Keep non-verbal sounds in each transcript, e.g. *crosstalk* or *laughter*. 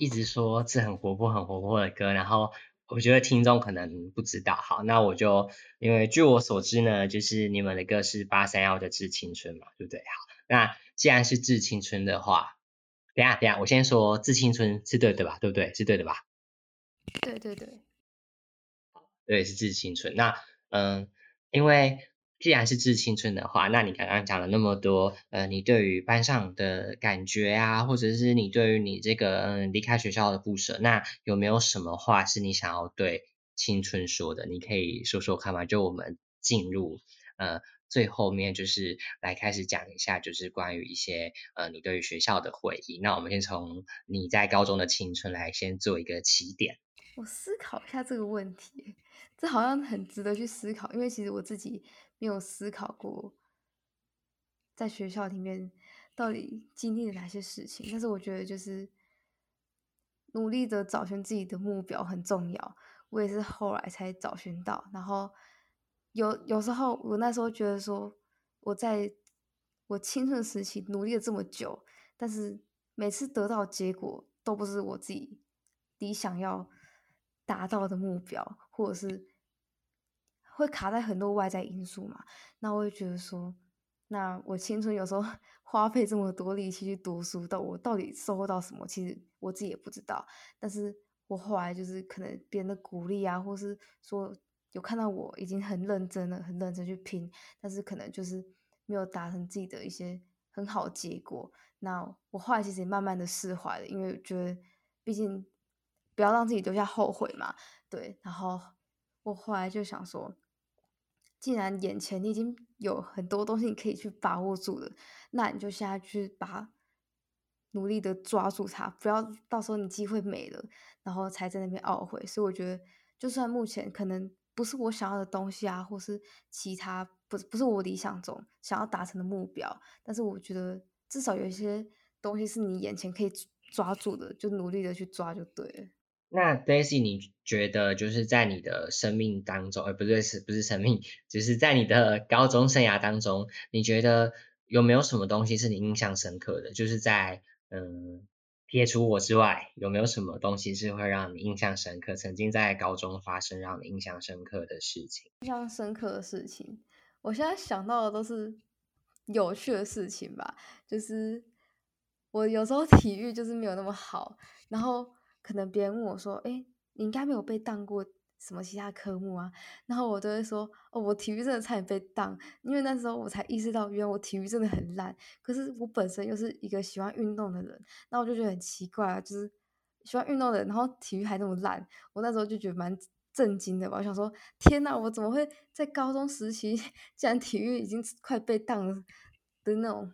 一直说是很活泼、很活泼的歌，然后我觉得听众可能不知道。好，那我就因为据我所知呢，就是你们的歌是八三幺的《致青春》嘛，对不对？好，那既然是《致青春》的话，等下等下，我先说《致青春》是对的吧？对不对？是对的吧？对对对。对，是《致青春》。那嗯，因为。既然是致青春的话，那你刚刚讲了那么多，呃，你对于班上的感觉啊，或者是你对于你这个嗯离开学校的不舍，那有没有什么话是你想要对青春说的？你可以说说看吗？就我们进入呃最后面，就是来开始讲一下，就是关于一些呃你对于学校的回忆。那我们先从你在高中的青春来先做一个起点。我思考一下这个问题，这好像很值得去思考，因为其实我自己。没有思考过，在学校里面到底经历了哪些事情，但是我觉得就是努力的找寻自己的目标很重要。我也是后来才找寻到，然后有有时候我那时候觉得说，我在我青春时期努力了这么久，但是每次得到结果都不是我自己理想要达到的目标，或者是。会卡在很多外在因素嘛？那我会觉得说，那我青春有时候 *laughs* 花费这么多力气去读书，到我到底收获到什么？其实我自己也不知道。但是我后来就是可能别人的鼓励啊，或是说有看到我已经很认真了，很认真去拼，但是可能就是没有达成自己的一些很好结果。那我后来其实也慢慢的释怀了，因为觉得毕竟不要让自己留下后悔嘛。对，然后我后来就想说。既然眼前你已经有很多东西你可以去把握住了，那你就现在去把努力的抓住它，不要到时候你机会没了，然后才在那边懊悔。所以我觉得，就算目前可能不是我想要的东西啊，或是其他不不是我理想中想要达成的目标，但是我觉得至少有一些东西是你眼前可以抓住的，就努力的去抓就对了。那 Daisy，你觉得就是在你的生命当中，而不对，是不是生命，只是在你的高中生涯当中，你觉得有没有什么东西是你印象深刻的？就是在嗯撇除我之外，有没有什么东西是会让你印象深刻？曾经在高中发生让你印象深刻的事情？印象深刻的事情，我现在想到的都是有趣的事情吧。就是我有时候体育就是没有那么好，然后。可能别人问我说：“哎，你应该没有被当过什么其他科目啊？”然后我都会说：“哦，我体育真的差点被当，因为那时候我才意识到，原来我体育真的很烂。可是我本身又是一个喜欢运动的人，那我就觉得很奇怪啊，就是喜欢运动的人，然后体育还那么烂。我那时候就觉得蛮震惊的吧。我想说：天哪，我怎么会在高中时期竟然体育已经快被当的那种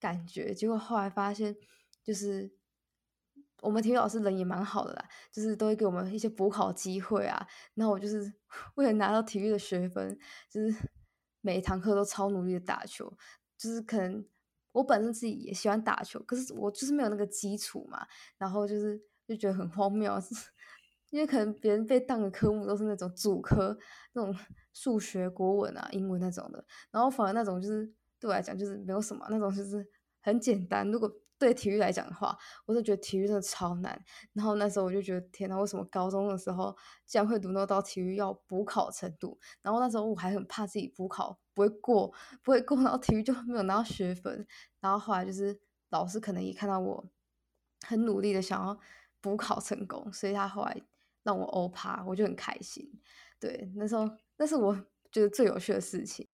感觉？结果后来发现，就是。我们体育老师人也蛮好的啦，就是都会给我们一些补考机会啊。然后我就是 *laughs* 为了拿到体育的学分，就是每一堂课都超努力的打球。就是可能我本身自己也喜欢打球，可是我就是没有那个基础嘛。然后就是就觉得很荒谬，*laughs* 因为可能别人被当的科目都是那种主科，那种数学、国文啊、英文那种的。然后反而那种就是对我来讲就是没有什么，那种就是很简单。如果对体育来讲的话，我就觉得体育真的超难。然后那时候我就觉得，天哪，为什么高中的时候竟然会读到到体育要补考程度？然后那时候我还很怕自己补考不会过，不会过，然后体育就没有拿到学分。然后后来就是老师可能也看到我很努力的想要补考成功，所以他后来让我欧趴，我就很开心。对，那时候那是我觉得最有趣的事情。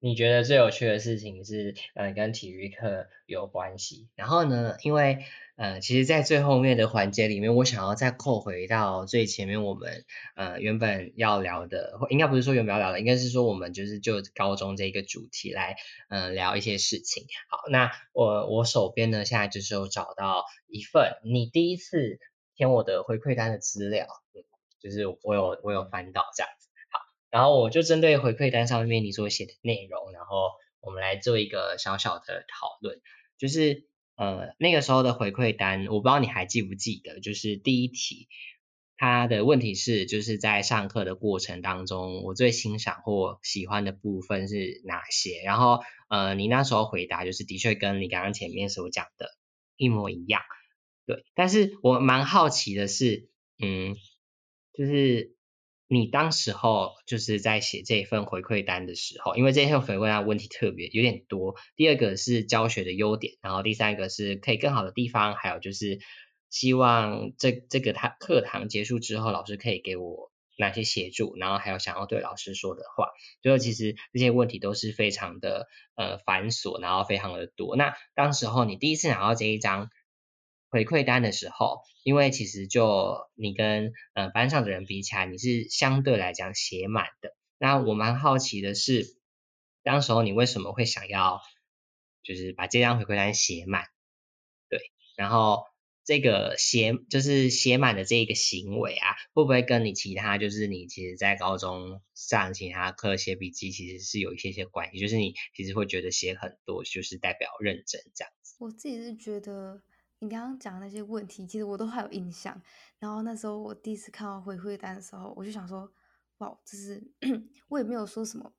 你觉得最有趣的事情是，呃，跟体育课有关系。然后呢，因为，呃，其实，在最后面的环节里面，我想要再扣回到最前面我们，呃，原本要聊的，或应该不是说原本要聊的，应该是说我们就是就高中这个主题来，嗯，聊一些事情。好，那我我手边呢，现在就是有找到一份你第一次填我的回馈单的资料，就是我有我有翻到这样。然后我就针对回馈单上面你所写的内容，然后我们来做一个小小的讨论。就是呃那个时候的回馈单，我不知道你还记不记得，就是第一题，它的问题是就是在上课的过程当中，我最欣赏或喜欢的部分是哪些？然后呃你那时候回答就是的确跟你刚刚前面所讲的一模一样。对，但是我蛮好奇的是，嗯，就是你当时候就是在写这一份回馈单的时候，因为这份回馈单问题特别有点多。第二个是教学的优点，然后第三个是可以更好的地方，还有就是希望这这个他课堂结束之后，老师可以给我哪些协助，然后还有想要对老师说的话。最后其实这些问题都是非常的呃繁琐，然后非常的多。那当时候你第一次拿到这一张。回馈单的时候，因为其实就你跟呃班上的人比起来，你是相对来讲写满的。那我蛮好奇的是，当时候你为什么会想要就是把这张回馈单写满？对，然后这个写就是写满的这一个行为啊，会不会跟你其他就是你其实在高中上其他课写笔记其实是有一些些关系？就是你其实会觉得写很多就是代表认真这样子？我自己是觉得。你刚刚讲的那些问题，其实我都还有印象。然后那时候我第一次看到回馈单的时候，我就想说，哇，这是 *coughs* 我也没有说什么，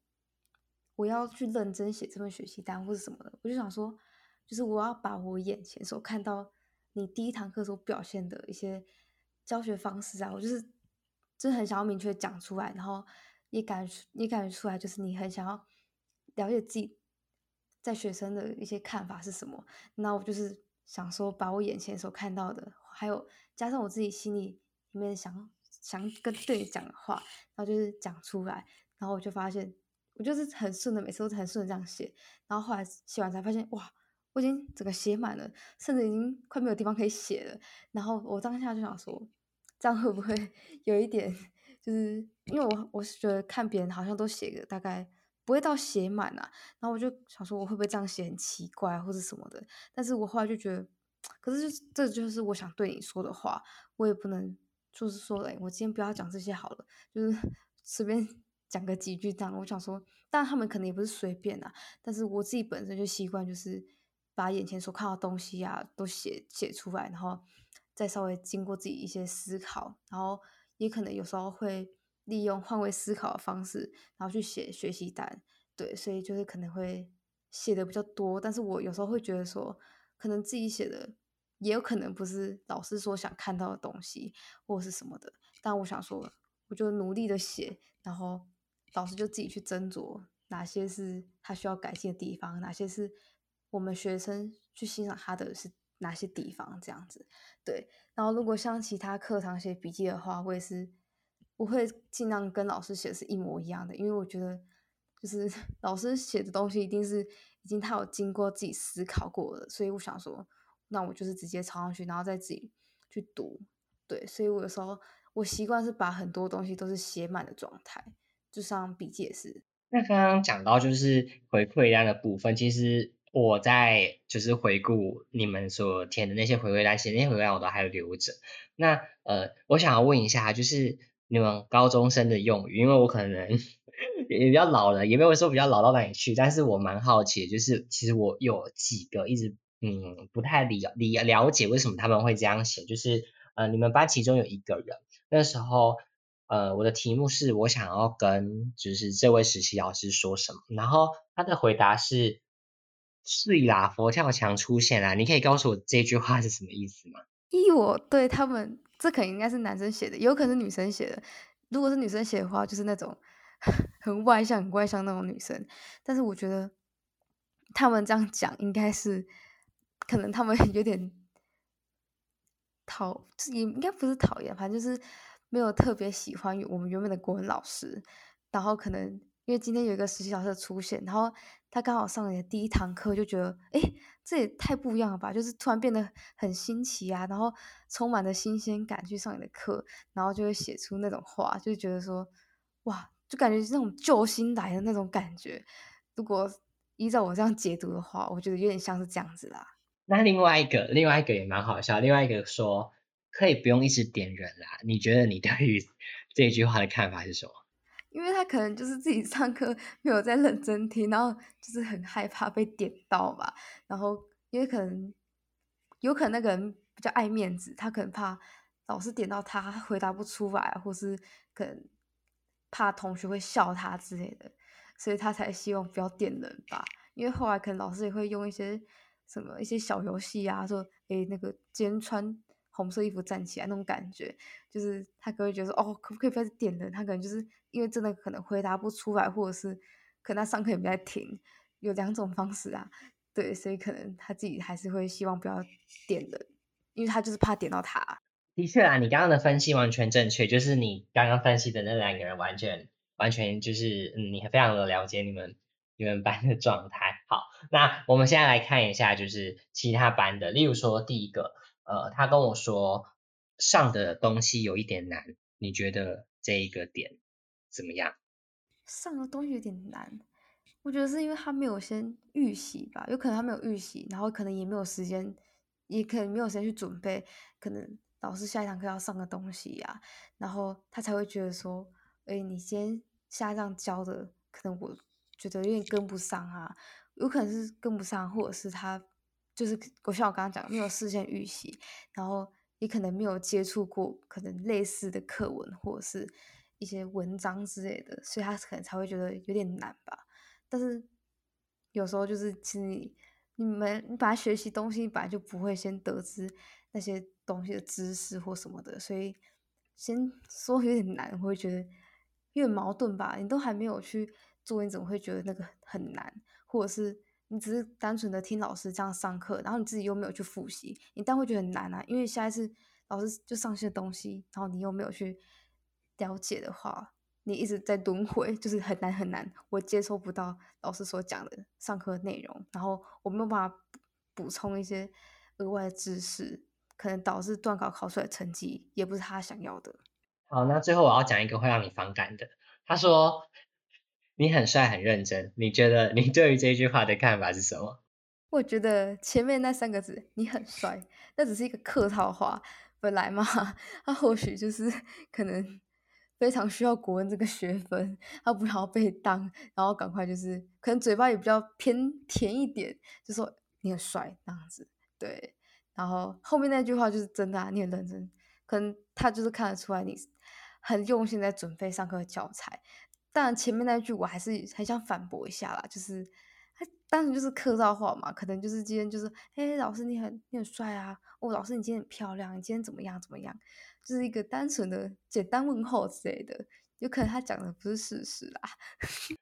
我要去认真写这份学习单或者什么的。我就想说，就是我要把我眼前所看到你第一堂课所表现的一些教学方式啊，我就是真的很想要明确讲出来，然后也感也感觉出来，就是你很想要了解自己在学生的一些看法是什么。那我就是。想说把我眼前所看到的，还有加上我自己心里里面想想跟对你讲的话，然后就是讲出来，然后我就发现我就是很顺的，每次都很顺的这样写，然后后来写完才发现，哇，我已经整个写满了，甚至已经快没有地方可以写了。然后我当下就想说，这样会不会 *laughs* 有一点，*laughs* 就是因为我我是觉得看别人好像都写个大概。不会到写满啊，然后我就想说我会不会这样写很奇怪或者什么的，但是我后来就觉得，可是就这就是我想对你说的话，我也不能就是说，哎，我今天不要讲这些好了，就是 *laughs* 随便讲个几句这样。我想说，但他们可能也不是随便啊，但是我自己本身就习惯就是把眼前所看到东西啊都写写出来，然后再稍微经过自己一些思考，然后也可能有时候会。利用换位思考的方式，然后去写学习单，对，所以就是可能会写的比较多，但是我有时候会觉得说，可能自己写的也有可能不是老师所想看到的东西，或是什么的，但我想说，我就努力的写，然后老师就自己去斟酌哪些是他需要改进的地方，哪些是我们学生去欣赏他的是哪些地方，这样子，对，然后如果像其他课堂写笔记的话，我也是。我会尽量跟老师写的是一模一样的，因为我觉得就是 *laughs* 老师写的东西一定是已经他有经过自己思考过的，所以我想说，那我就是直接抄上去，然后再自己去读。对，所以我有时候我习惯是把很多东西都是写满的状态，就像笔记也是。那刚刚讲到就是回馈单的部分，其实我在就是回顾你们所填的那些回馈单，写那些回馈单我都还留着。那呃，我想要问一下，就是。你们高中生的用语，因为我可能也比较老了，也没有说比较老到哪里去，但是我蛮好奇，就是其实我有几个一直嗯不太理理了解为什么他们会这样写，就是呃你们班其中有一个人，那时候呃我的题目是我想要跟就是这位实习老师说什么，然后他的回答是是啦佛跳墙出现了，你可以告诉我这句话是什么意思吗？依我对他们。这肯定应该是男生写的，有可能是女生写的。如果是女生写的话，就是那种 *laughs* 很外向、很外向那种女生。但是我觉得他们这样讲，应该是可能他们 *laughs* 有点讨，也应该不是讨厌，反正就是没有特别喜欢我们原本的国文老师。然后可能因为今天有一个实习老师出现，然后他刚好上你的第一堂课，就觉得哎。这也太不一样了吧！就是突然变得很新奇啊，然后充满了新鲜感去上你的课，然后就会写出那种话，就觉得说，哇，就感觉是那种救星来的那种感觉。如果依照我这样解读的话，我觉得有点像是这样子啦。那另外一个，另外一个也蛮好笑。另外一个说，可以不用一直点人啦。你觉得你对于 *laughs* 这句话的看法是什么？因为他可能就是自己上课没有在认真听，然后就是很害怕被点到吧。然后因为可能有可能那个人比较爱面子，他可能怕老师点到他回答不出来，或是可能怕同学会笑他之类的，所以他才希望不要点人吧。因为后来可能老师也会用一些什么一些小游戏啊，说诶那个今天穿红色衣服站起来那种感觉，就是他可能会觉得哦，可不可以开始点人？他可能就是因为真的可能回答不出来，或者是可能他上课也没在听，有两种方式啊。对，所以可能他自己还是会希望不要点人，因为他就是怕点到他。的确啊，你刚刚的分析完全正确，就是你刚刚分析的那两个人完全完全就是嗯，你非常的了解你们。你们班的状态好，那我们现在来看一下，就是其他班的，例如说第一个，呃，他跟我说上的东西有一点难，你觉得这一个点怎么样？上的东西有点难，我觉得是因为他没有先预习吧，有可能他没有预习，然后可能也没有时间，也可能没有时间去准备，可能老师下一堂课要上的东西呀，然后他才会觉得说，哎，你先下一堂教的，可能我。觉得有点跟不上啊，有可能是跟不上，或者是他就是我像我刚刚讲，没有事先预习，然后也可能没有接触过可能类似的课文或者是一些文章之类的，所以他可能才会觉得有点难吧。但是有时候就是其实你你们你把它学习东西本来就不会先得知那些东西的知识或什么的，所以先说有点难，我会觉得有点矛盾吧。你都还没有去。做你怎么会觉得那个很难，或者是你只是单纯的听老师这样上课，然后你自己又没有去复习，你当然会觉得很难啊。因为下一次老师就上些东西，然后你又没有去了解的话，你一直在轮回，就是很难很难。我接收不到老师所讲的上课内容，然后我没有办法补充一些额外的知识，可能导致段考考出来成绩也不是他想要的。好，那最后我要讲一个会让你反感的，他说。你很帅，很认真。你觉得你对于这句话的看法是什么？我觉得前面那三个字“你很帅”，那只是一个客套话。本来嘛，他或许就是可能非常需要国文这个学分，他不想要被当，然后赶快就是可能嘴巴也比较偏甜一点，就说你很帅这样子。对，然后后面那句话就是真的，你很认真，可能他就是看得出来你很用心在准备上课的教材。当然前面那句我还是很想反驳一下啦，就是他当时就是客套话嘛，可能就是今天就是，哎，老师你很你很帅啊，哦，老师你今天很漂亮，你今天怎么样怎么样，就是一个单纯的简单问候之类的，有可能他讲的不是事实啦。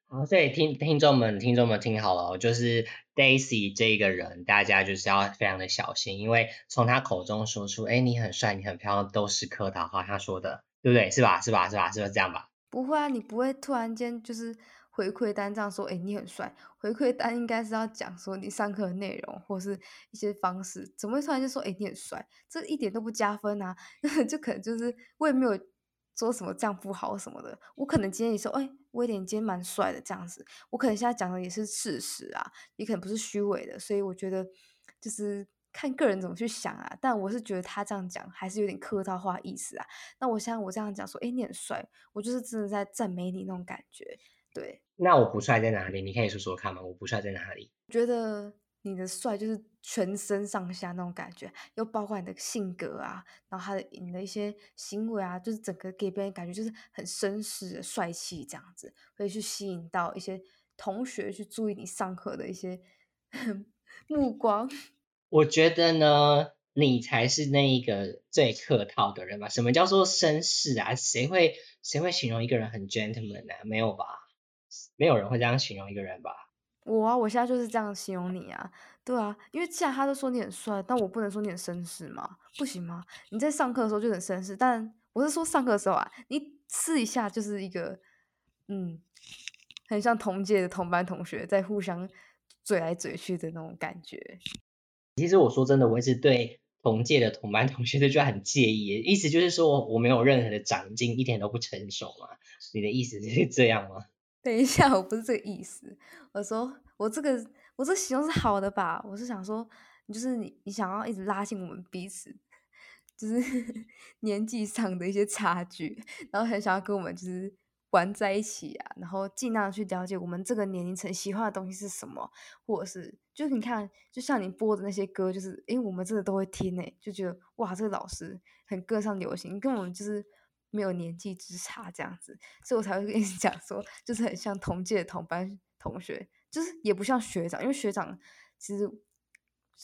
好，*laughs* 所以听听众们听众们听好了，就是 Daisy 这个人，大家就是要非常的小心，因为从他口中说出，哎，你很帅，你很漂亮，都是客套话，他说的，对不对？是吧？是吧？是吧？是不是这样吧？不会啊，你不会突然间就是回馈单这样说，哎，你很帅。回馈单应该是要讲说你上课的内容或是一些方式，怎么会突然就说，哎，你很帅？这一点都不加分啊！*laughs* 就可能就是我也没有说什么这样不好什么的，我可能今天也说，哎，威廉今天蛮帅的这样子，我可能现在讲的也是事实啊，也可能不是虚伪的，所以我觉得就是。看个人怎么去想啊，但我是觉得他这样讲还是有点客套话意思啊。那我像我这样讲说，哎，你很帅，我就是真的在赞美你那种感觉。对，那我不帅在哪里？你可以说说看吗？我不帅在哪里？觉得你的帅就是全身上下那种感觉，又包括你的性格啊，然后他的你的一些行为啊，就是整个给别人感觉就是很绅士的帅气这样子，会去吸引到一些同学去注意你上课的一些 *laughs* 目光。我觉得呢，你才是那一个最客套的人吧？什么叫做绅士啊？谁会谁会形容一个人很 gentleman 呢？没有吧？没有人会这样形容一个人吧？我啊，我现在就是这样形容你啊，对啊，因为既然他都说你很帅，但我不能说你很绅士吗？不行吗？你在上课的时候就很绅士，但我是说上课的时候啊，你试一下就是一个，嗯，很像同届的同班同学在互相嘴来嘴去的那种感觉。其实我说真的，我一直对同届的同班同学 *laughs* 就觉得很介意，意思就是说我没有任何的长进，一点都不成熟嘛？你的意思是这样吗？*laughs* 等一下，我不是这个意思，我说我这个我这形容是好的吧？我是想说，就是你你想要一直拉近我们彼此，就是 *laughs* 年纪上的一些差距，然后很想要跟我们就是。玩在一起啊，然后尽量去了解我们这个年龄层喜欢的东西是什么，或者是就是你看，就像你播的那些歌，就是因为我们真的都会听诶，就觉得哇，这个老师很跟上流行，跟我们就是没有年纪之差这样子，所以我才会跟你 *laughs* 讲说，就是很像同届同班同学，就是也不像学长，因为学长其实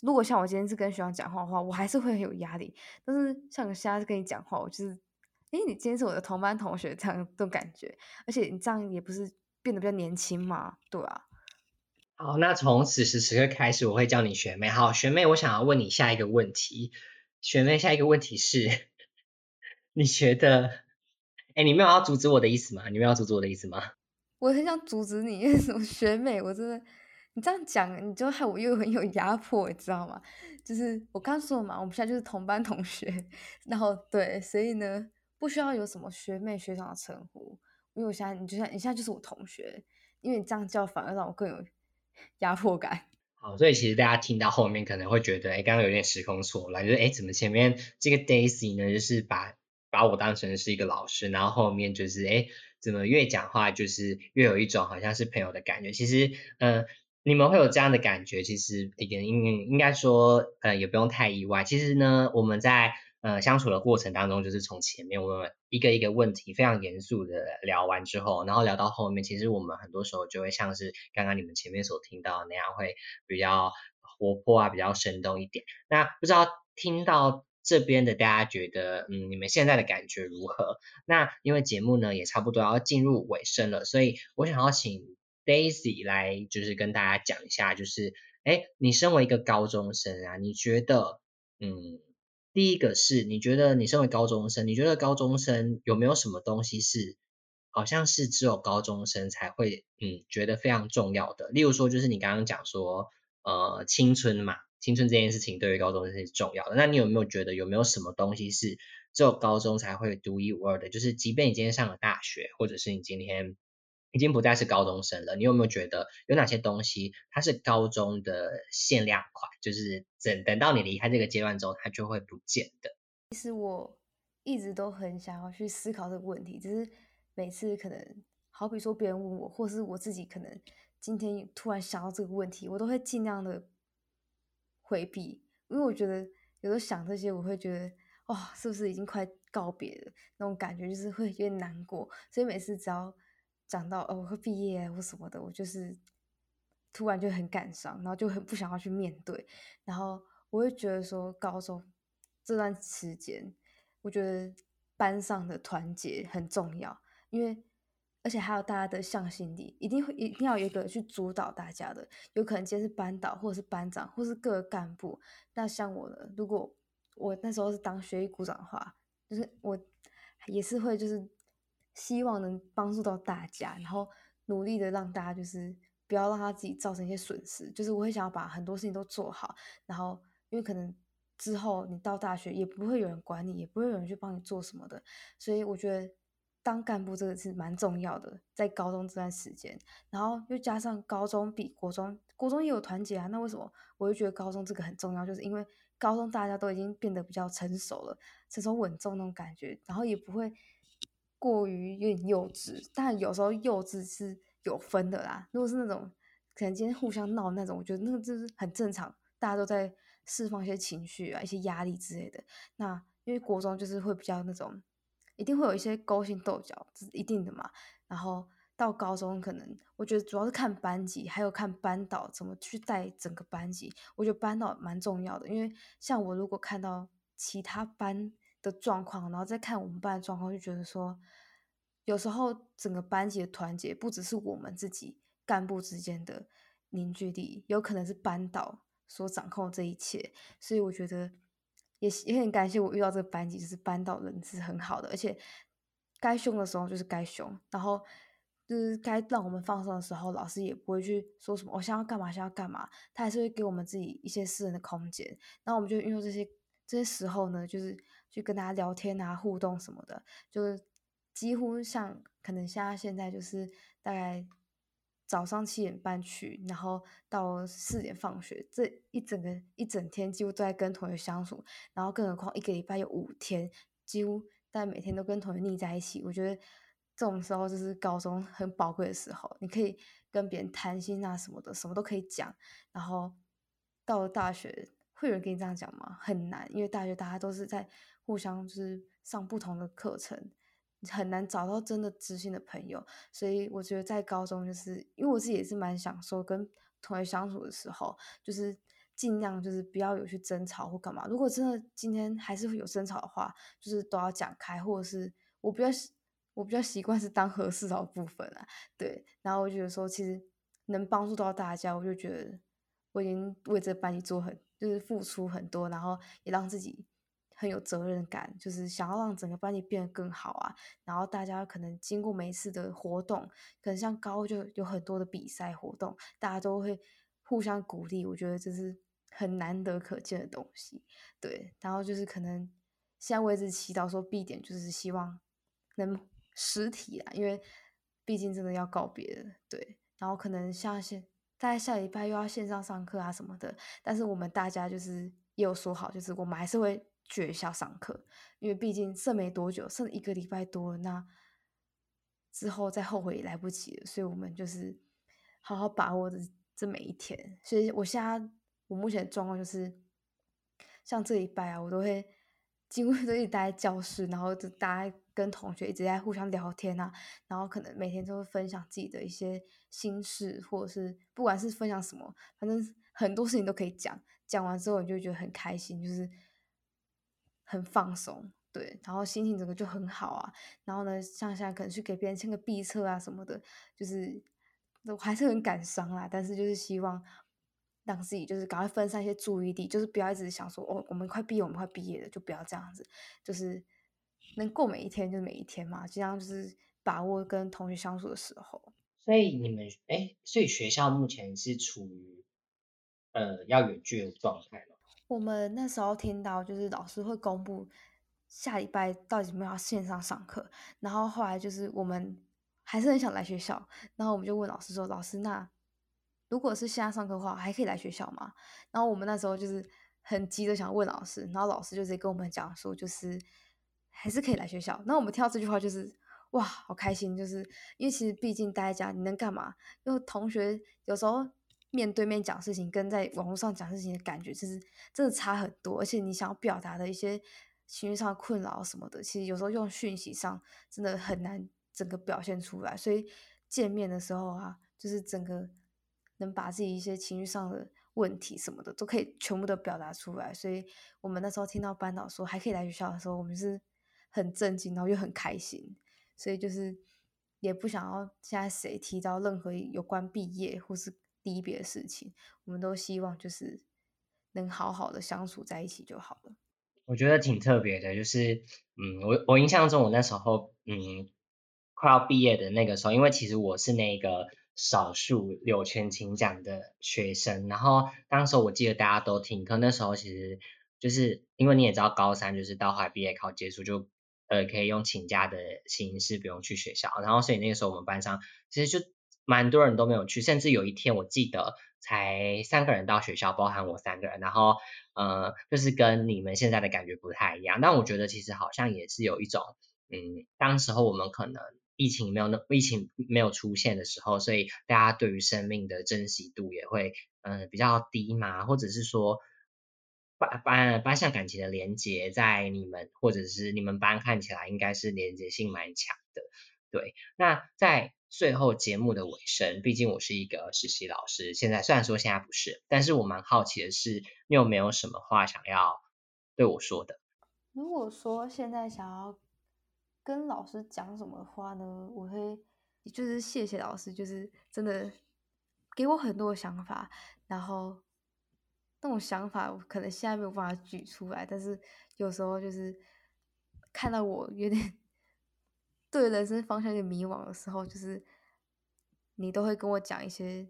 如果像我今天是跟学长讲话的话，我还是会很有压力。但是像我现在跟你讲话，我就是，哎，你今天是我的同班同学，这样这种感觉。而且你这样也不是变得比较年轻嘛，对啊。好，那从此时此刻开始，我会叫你学妹。好，学妹，我想要问你下一个问题。学妹，下一个问题是，*laughs* 你觉得，哎，你没有要阻止我的意思吗？你没有要阻止我的意思吗？我很想阻止你，因 *laughs* 为什么学妹，我真的，你这样讲，你就害我又很有压迫，你知道吗？就是我刚说了嘛，我们现在就是同班同学，*laughs* 然后对，所以呢，不需要有什么学妹学长的称呼，因为我现在你就像你现在就是我同学，因为你这样叫反而让我更有。*laughs* 压迫感，好，所以其实大家听到后面可能会觉得，哎，刚刚有点时空错乱，就是哎，怎么前面这个 Daisy 呢，就是把把我当成是一个老师，然后后面就是哎，怎么越讲话就是越有一种好像是朋友的感觉。其实，嗯，你们会有这样的感觉，其实应应应该说，呃，也不用太意外。其实呢，我们在。呃，相处的过程当中，就是从前面我们一个一个问题非常严肃的聊完之后，然后聊到后面，其实我们很多时候就会像是刚刚你们前面所听到那样，会比较活泼啊，比较生动一点。那不知道听到这边的大家觉得，嗯，你们现在的感觉如何？那因为节目呢也差不多要进入尾声了，所以我想要请 Daisy 来就是跟大家讲一下，就是，哎，你身为一个高中生啊，你觉得，嗯。第一个是，你觉得你身为高中生，你觉得高中生有没有什么东西是，好像是只有高中生才会，嗯，觉得非常重要的？例如说，就是你刚刚讲说，呃，青春嘛，青春这件事情对于高中生是重要的。那你有没有觉得有没有什么东西是只有高中才会独一无二的？就是即便你今天上了大学，或者是你今天。已经不再是高中生了，你有没有觉得有哪些东西它是高中的限量款，就是等等到你离开这个阶段之后，它就会不见的？其实我一直都很想要去思考这个问题，只是每次可能好比说别人问我，或是我自己可能今天突然想到这个问题，我都会尽量的回避，因为我觉得有时候想这些，我会觉得哇，是不是已经快告别了那种感觉，就是会有点难过，所以每次只要。讲到哦，我会毕业或什么的，我就是突然就很感伤，然后就很不想要去面对。然后我会觉得说，高中这段时间，我觉得班上的团结很重要，因为而且还有大家的向心力，一定会一定要有一个去主导大家的。有可能今天是班导，或者是班长，或是各个干部。那像我呢，如果我那时候是当学艺股长的话，就是我也是会就是。希望能帮助到大家，然后努力的让大家就是不要让他自己造成一些损失。就是我会想要把很多事情都做好，然后因为可能之后你到大学也不会有人管你，也不会有人去帮你做什么的，所以我觉得当干部这个是蛮重要的，在高中这段时间，然后又加上高中比国中，国中也有团结啊，那为什么我就觉得高中这个很重要？就是因为高中大家都已经变得比较成熟了，成熟稳重那种感觉，然后也不会。过于有点幼稚，但有时候幼稚是有分的啦。如果是那种可能今天互相闹那种，我觉得那个就是很正常，大家都在释放一些情绪啊、一些压力之类的。那因为国中就是会比较那种，一定会有一些勾心斗角，这是一定的嘛。然后到高中，可能我觉得主要是看班级，还有看班导怎么去带整个班级。我觉得班导蛮重要的，因为像我如果看到其他班。的状况，然后再看我们班的状况，就觉得说，有时候整个班级的团结不只是我们自己干部之间的凝聚力，有可能是班导所掌控这一切。所以我觉得也也很感谢我遇到这个班级，就是班导人是很好的，而且该凶的时候就是该凶，然后就是该让我们放松的时候，老师也不会去说什么我想要干嘛想要干嘛，他还是会给我们自己一些私人的空间。然后我们就运用这些这些时候呢，就是。去跟大家聊天啊，互动什么的，就几乎像可能像现在就是大概早上七点半去，然后到四点放学，这一整个一整天几乎都在跟同学相处，然后更何况一个礼拜有五天，几乎但每天都跟同学腻在一起。我觉得这种时候就是高中很宝贵的时候，你可以跟别人谈心啊什么的，什么都可以讲。然后到了大学，会有人跟你这样讲吗？很难，因为大学大家都是在。互相就是上不同的课程，很难找到真的知心的朋友。所以我觉得在高中，就是因为我自己也是蛮享受跟同学相处的时候，就是尽量就是不要有去争吵或干嘛。如果真的今天还是会有争吵的话，就是都要讲开，或者是我比较我比较习惯是当和事佬部分啊，对。然后我觉得说，其实能帮助到大家，我就觉得我已经为这班级做很就是付出很多，然后也让自己。很有责任感，就是想要让整个班级变得更好啊。然后大家可能经过每一次的活动，可能像高就有很多的比赛活动，大家都会互相鼓励。我觉得这是很难得可见的东西。对，然后就是可能现在我一直祈祷说必点，就是希望能实体啊，因为毕竟真的要告别了。对，然后可能像现大概下礼拜又要线上上课啊什么的，但是我们大家就是也有说好，就是我们还是会。学校上课，因为毕竟剩没多久，剩一个礼拜多，那之后再后悔也来不及了。所以，我们就是好好把握的这每一天。所以我现在我目前的状况就是，像这礼拜啊，我都会几乎都一直待在教室，然后就大家跟同学一直在互相聊天啊，然后可能每天都会分享自己的一些心事，或者是不管是分享什么，反正很多事情都可以讲。讲完之后，你就觉得很开心，就是。很放松，对，然后心情整个就很好啊。然后呢，像现在可能去给别人签个毕册啊什么的，就是我还是很感伤啦。但是就是希望让自己就是赶快分散一些注意力，就是不要一直想说哦，我们快毕业，我们快毕业了，就不要这样子。就是能过每一天就是每一天嘛，尽量就是把握跟同学相处的时候。所以你们哎，所以学校目前是处于呃要远距的状态吗？我们那时候听到，就是老师会公布下礼拜到底有没有线上上课，然后后来就是我们还是很想来学校，然后我们就问老师说：“老师，那如果是线上上课的话，还可以来学校吗？”然后我们那时候就是很急的想问老师，然后老师就直接跟我们讲说：“就是还是可以来学校。”那我们听到这句话就是哇，好开心，就是因为其实毕竟待在家，你能干嘛？因为同学有时候。面对面讲事情跟在网络上讲事情的感觉，其实真的差很多。而且你想要表达的一些情绪上的困扰什么的，其实有时候用讯息上真的很难整个表现出来。所以见面的时候啊，就是整个能把自己一些情绪上的问题什么的都可以全部都表达出来。所以我们那时候听到班导说还可以来学校的时候，我们是很震惊，然后又很开心。所以就是也不想要现在谁提到任何有关毕业或是。离别的事情，我们都希望就是能好好的相处在一起就好了。我觉得挺特别的，就是嗯，我我印象中我那时候嗯快要毕业的那个时候，因为其实我是那个少数柳泉请讲的学生，然后当时我记得大家都听课，那时候其实就是因为你也知道高三就是到后来毕业考结束就呃可以用请假的形式不用去学校，然后所以那个时候我们班上其实就。蛮多人都没有去，甚至有一天我记得才三个人到学校，包含我三个人，然后呃，就是跟你们现在的感觉不太一样。但我觉得其实好像也是有一种，嗯，当时候我们可能疫情没有那疫情没有出现的时候，所以大家对于生命的珍惜度也会嗯比较低嘛，或者是说班班班上感情的连接在你们或者是你们班看起来应该是连接性蛮强的，对，那在。最后节目的尾声，毕竟我是一个实习老师，现在虽然说现在不是，但是我蛮好奇的是，你有没有什么话想要对我说的？如果说现在想要跟老师讲什么话呢？我会就是谢谢老师，就是真的给我很多的想法，然后那种想法我可能现在没有办法举出来，但是有时候就是看到我有点。对人生方向有点迷惘的时候，就是你都会跟我讲一些，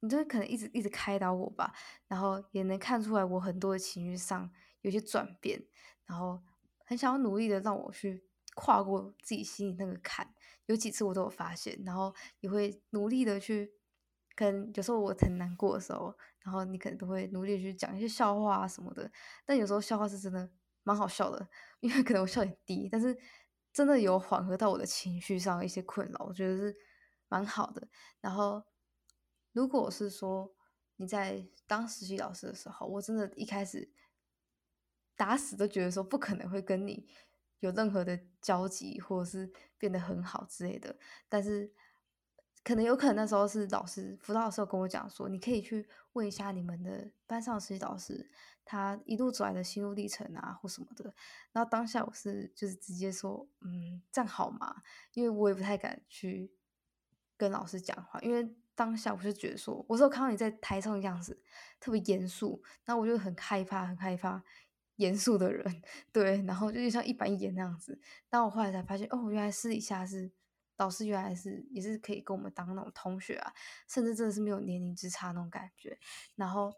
你就会可能一直一直开导我吧，然后也能看出来我很多的情绪上有些转变，然后很想要努力的让我去跨过自己心里那个坎，有几次我都有发现，然后也会努力的去，可能有时候我很难过的时候，然后你可能都会努力去讲一些笑话啊什么的，但有时候笑话是真的蛮好笑的，因为可能我笑点低，但是。真的有缓和到我的情绪上一些困扰，我觉得是蛮好的。然后，如果是说你在当实习老师的时候，我真的一开始打死都觉得说不可能会跟你有任何的交集，或者是变得很好之类的。但是可能有可能那时候是老师辅导老师有跟我讲说，你可以去问一下你们的班上实习老师，他一路走来的心路历程啊或什么的。然后当下我是就是直接说，嗯，这样好吗？因为我也不太敢去跟老师讲话，因为当下我就觉得说，我说看到你在台上的样子特别严肃，然后我就很害怕，很害怕严肃的人，对，然后就像一板一眼那样子。但我后来才发现，哦，原来私底下是。老师原来是也是可以跟我们当那种同学啊，甚至真的是没有年龄之差那种感觉。然后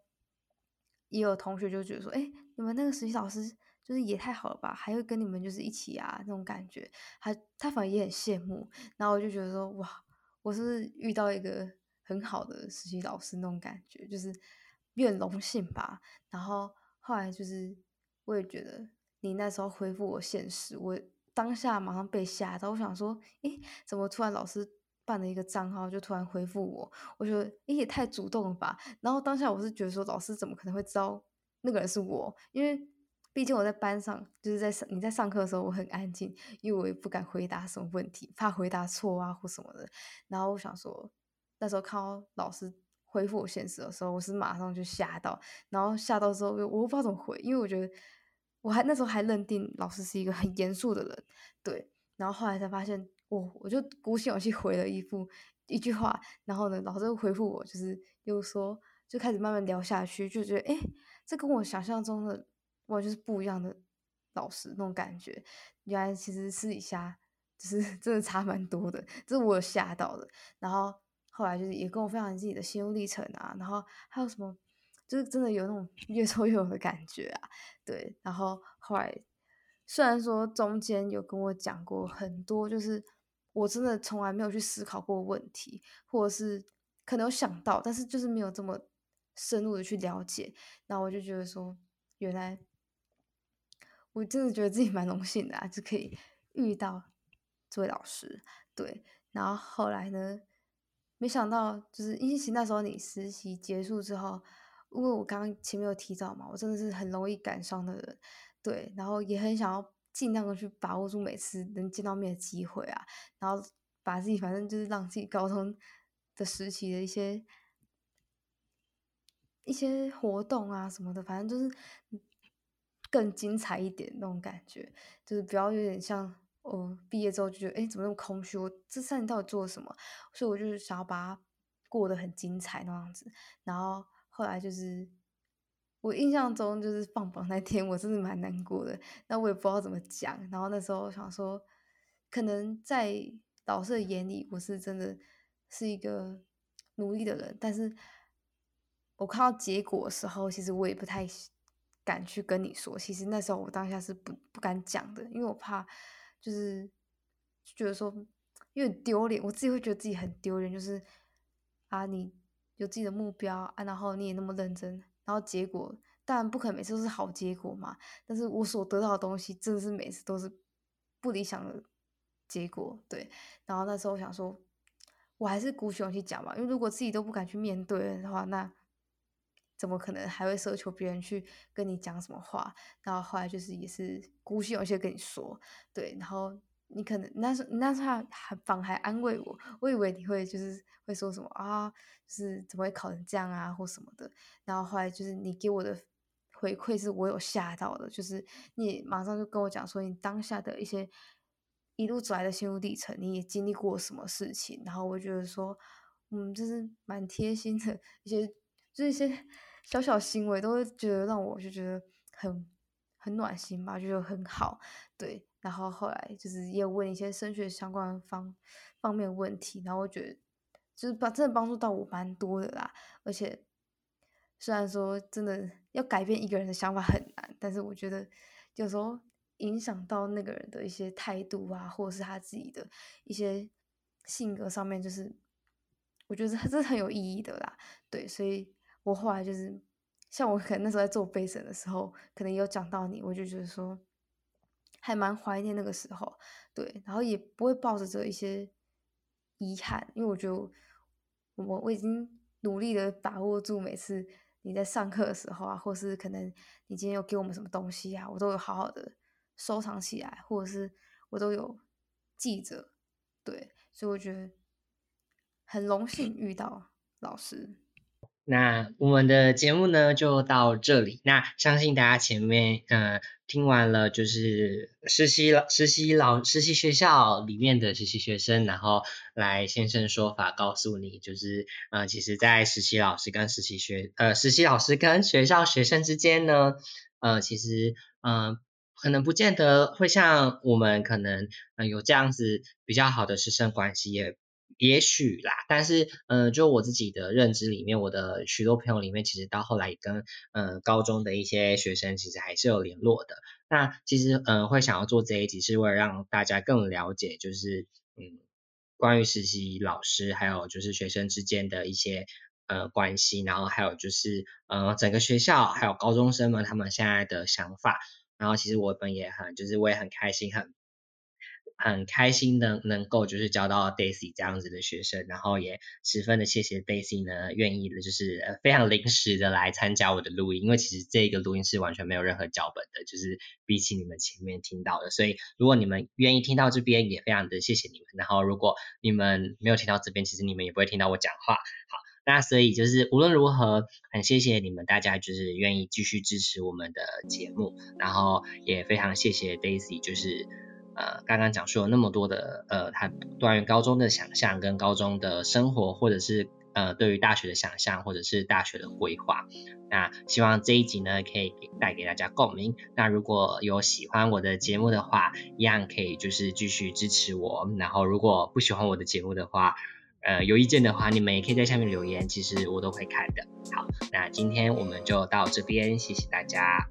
也有同学就觉得说：“哎，你们那个实习老师就是也太好了吧，还会跟你们就是一起啊那种感觉。”他他反而也很羡慕。然后我就觉得说：“哇，我是遇到一个很好的实习老师那种感觉，就是也很荣幸吧。”然后后来就是我也觉得你那时候回复我现实，我。当下马上被吓到，我想说，诶，怎么突然老师办了一个账号就突然回复我？我觉得，你，也太主动了吧。然后当下我是觉得说，老师怎么可能会知道那个人是我？因为毕竟我在班上，就是在上你在上课的时候，我很安静，因为我也不敢回答什么问题，怕回答错啊或什么的。然后我想说，那时候看到老师回复我现实的时候，我是马上就吓到，然后吓到之后，我不知道怎么回，因为我觉得。我还那时候还认定老师是一个很严肃的人，对，然后后来才发现，我我就鼓起勇气回了一副一句话，然后呢，老师又回复我就是又说，就开始慢慢聊下去，就觉得哎，这跟我想象中的完全是不一样的老师那种感觉，原来其实私底下就是 *laughs* 真的差蛮多的，这是我吓到的。然后后来就是也跟我分享自己的心路历程啊，然后还有什么。就是真的有那种越挫越勇的感觉啊，对。然后后来虽然说中间有跟我讲过很多，就是我真的从来没有去思考过问题，或者是可能有想到，但是就是没有这么深入的去了解。然后我就觉得说，原来我真的觉得自己蛮荣幸的啊，就可以遇到这位老师。对。然后后来呢，没想到就是因为那时候你实习结束之后。因为我刚刚前面有提到嘛，我真的是很容易感伤的人，对，然后也很想要尽量的去把握住每次能见到面的机会啊，然后把自己反正就是让自己高中的时期的一些一些活动啊什么的，反正就是更精彩一点那种感觉，就是不要有点像我毕业之后就觉得，哎，怎么那么空虚？我这三年到底做了什么？所以我就是想要把它过得很精彩那样子，然后。后来就是我印象中，就是放榜那天，我真的蛮难过的。那我也不知道怎么讲。然后那时候想说，可能在老师的眼里，我是真的是一个努力的人。但是我看到结果的时候，其实我也不太敢去跟你说。其实那时候我当下是不不敢讲的，因为我怕就是觉得说有点丢脸，我自己会觉得自己很丢脸，就是啊你。有自己的目标啊，然后你也那么认真，然后结果当然不可能每次都是好结果嘛。但是我所得到的东西真的是每次都是不理想的结果，对。然后那时候我想说，我还是鼓起勇气讲吧，因为如果自己都不敢去面对的话，那怎么可能还会奢求别人去跟你讲什么话？然后后来就是也是鼓起勇气跟你说，对，然后。你可能那时那时候还反还安慰我，我以为你会就是会说什么啊，就是怎么会考成这样啊或什么的。然后后来就是你给我的回馈是我有吓到的，就是你马上就跟我讲说你当下的一些一路走来的心路历程，你也经历过什么事情。然后我觉得说，嗯，就是蛮贴心的一些，就是一些小小行为，都会觉得让我就觉得很很暖心吧，就觉得很好，对。然后后来就是也问一些升学相关方方面问题，然后我觉得就是帮真的帮助到我蛮多的啦。而且虽然说真的要改变一个人的想法很难，但是我觉得有时候影响到那个人的一些态度啊，或者是他自己的一些性格上面，就是我觉得他是很有意义的啦。对，所以我后来就是像我可能那时候在做备审的时候，可能有讲到你，我就觉得说。还蛮怀念那个时候，对，然后也不会抱着这一些遗憾，因为我觉得我我已经努力的把握住每次你在上课的时候啊，或是可能你今天有给我们什么东西啊，我都有好好的收藏起来，或者是我都有记着，对，所以我觉得很荣幸遇到老师。那我们的节目呢就到这里。那相信大家前面嗯听完了，就是实习老实习老实习学校里面的实习学生，然后来现身说法，告诉你就是呃，其实，在实习老师跟实习学呃实习老师跟学校学生之间呢，呃，其实嗯可能不见得会像我们可能嗯有这样子比较好的师生关系也。也许啦，但是，嗯，就我自己的认知里面，我的许多朋友里面，其实到后来跟，嗯，高中的一些学生其实还是有联络的。那其实，嗯，会想要做这一集，是为了让大家更了解，就是，嗯，关于实习老师还有就是学生之间的一些，呃，关系，然后还有就是，呃，整个学校还有高中生们他们现在的想法。然后，其实我本也很，就是我也很开心，很。很开心的能够就是教到 Daisy 这样子的学生，然后也十分的谢谢 Daisy 呢，愿意的就是非常临时的来参加我的录音，因为其实这个录音是完全没有任何脚本的，就是比起你们前面听到的，所以如果你们愿意听到这边，也非常的谢谢你们。然后如果你们没有听到这边，其实你们也不会听到我讲话。好，那所以就是无论如何，很谢谢你们大家就是愿意继续支持我们的节目，然后也非常谢谢 Daisy 就是。呃，刚刚讲述了那么多的呃，他关于高中的想象跟高中的生活，或者是呃对于大学的想象，或者是大学的规划。那希望这一集呢，可以带给大家共鸣。那如果有喜欢我的节目的话，一样可以就是继续支持我。然后如果不喜欢我的节目的话，呃，有意见的话，你们也可以在下面留言，其实我都会看的。好，那今天我们就到这边，谢谢大家。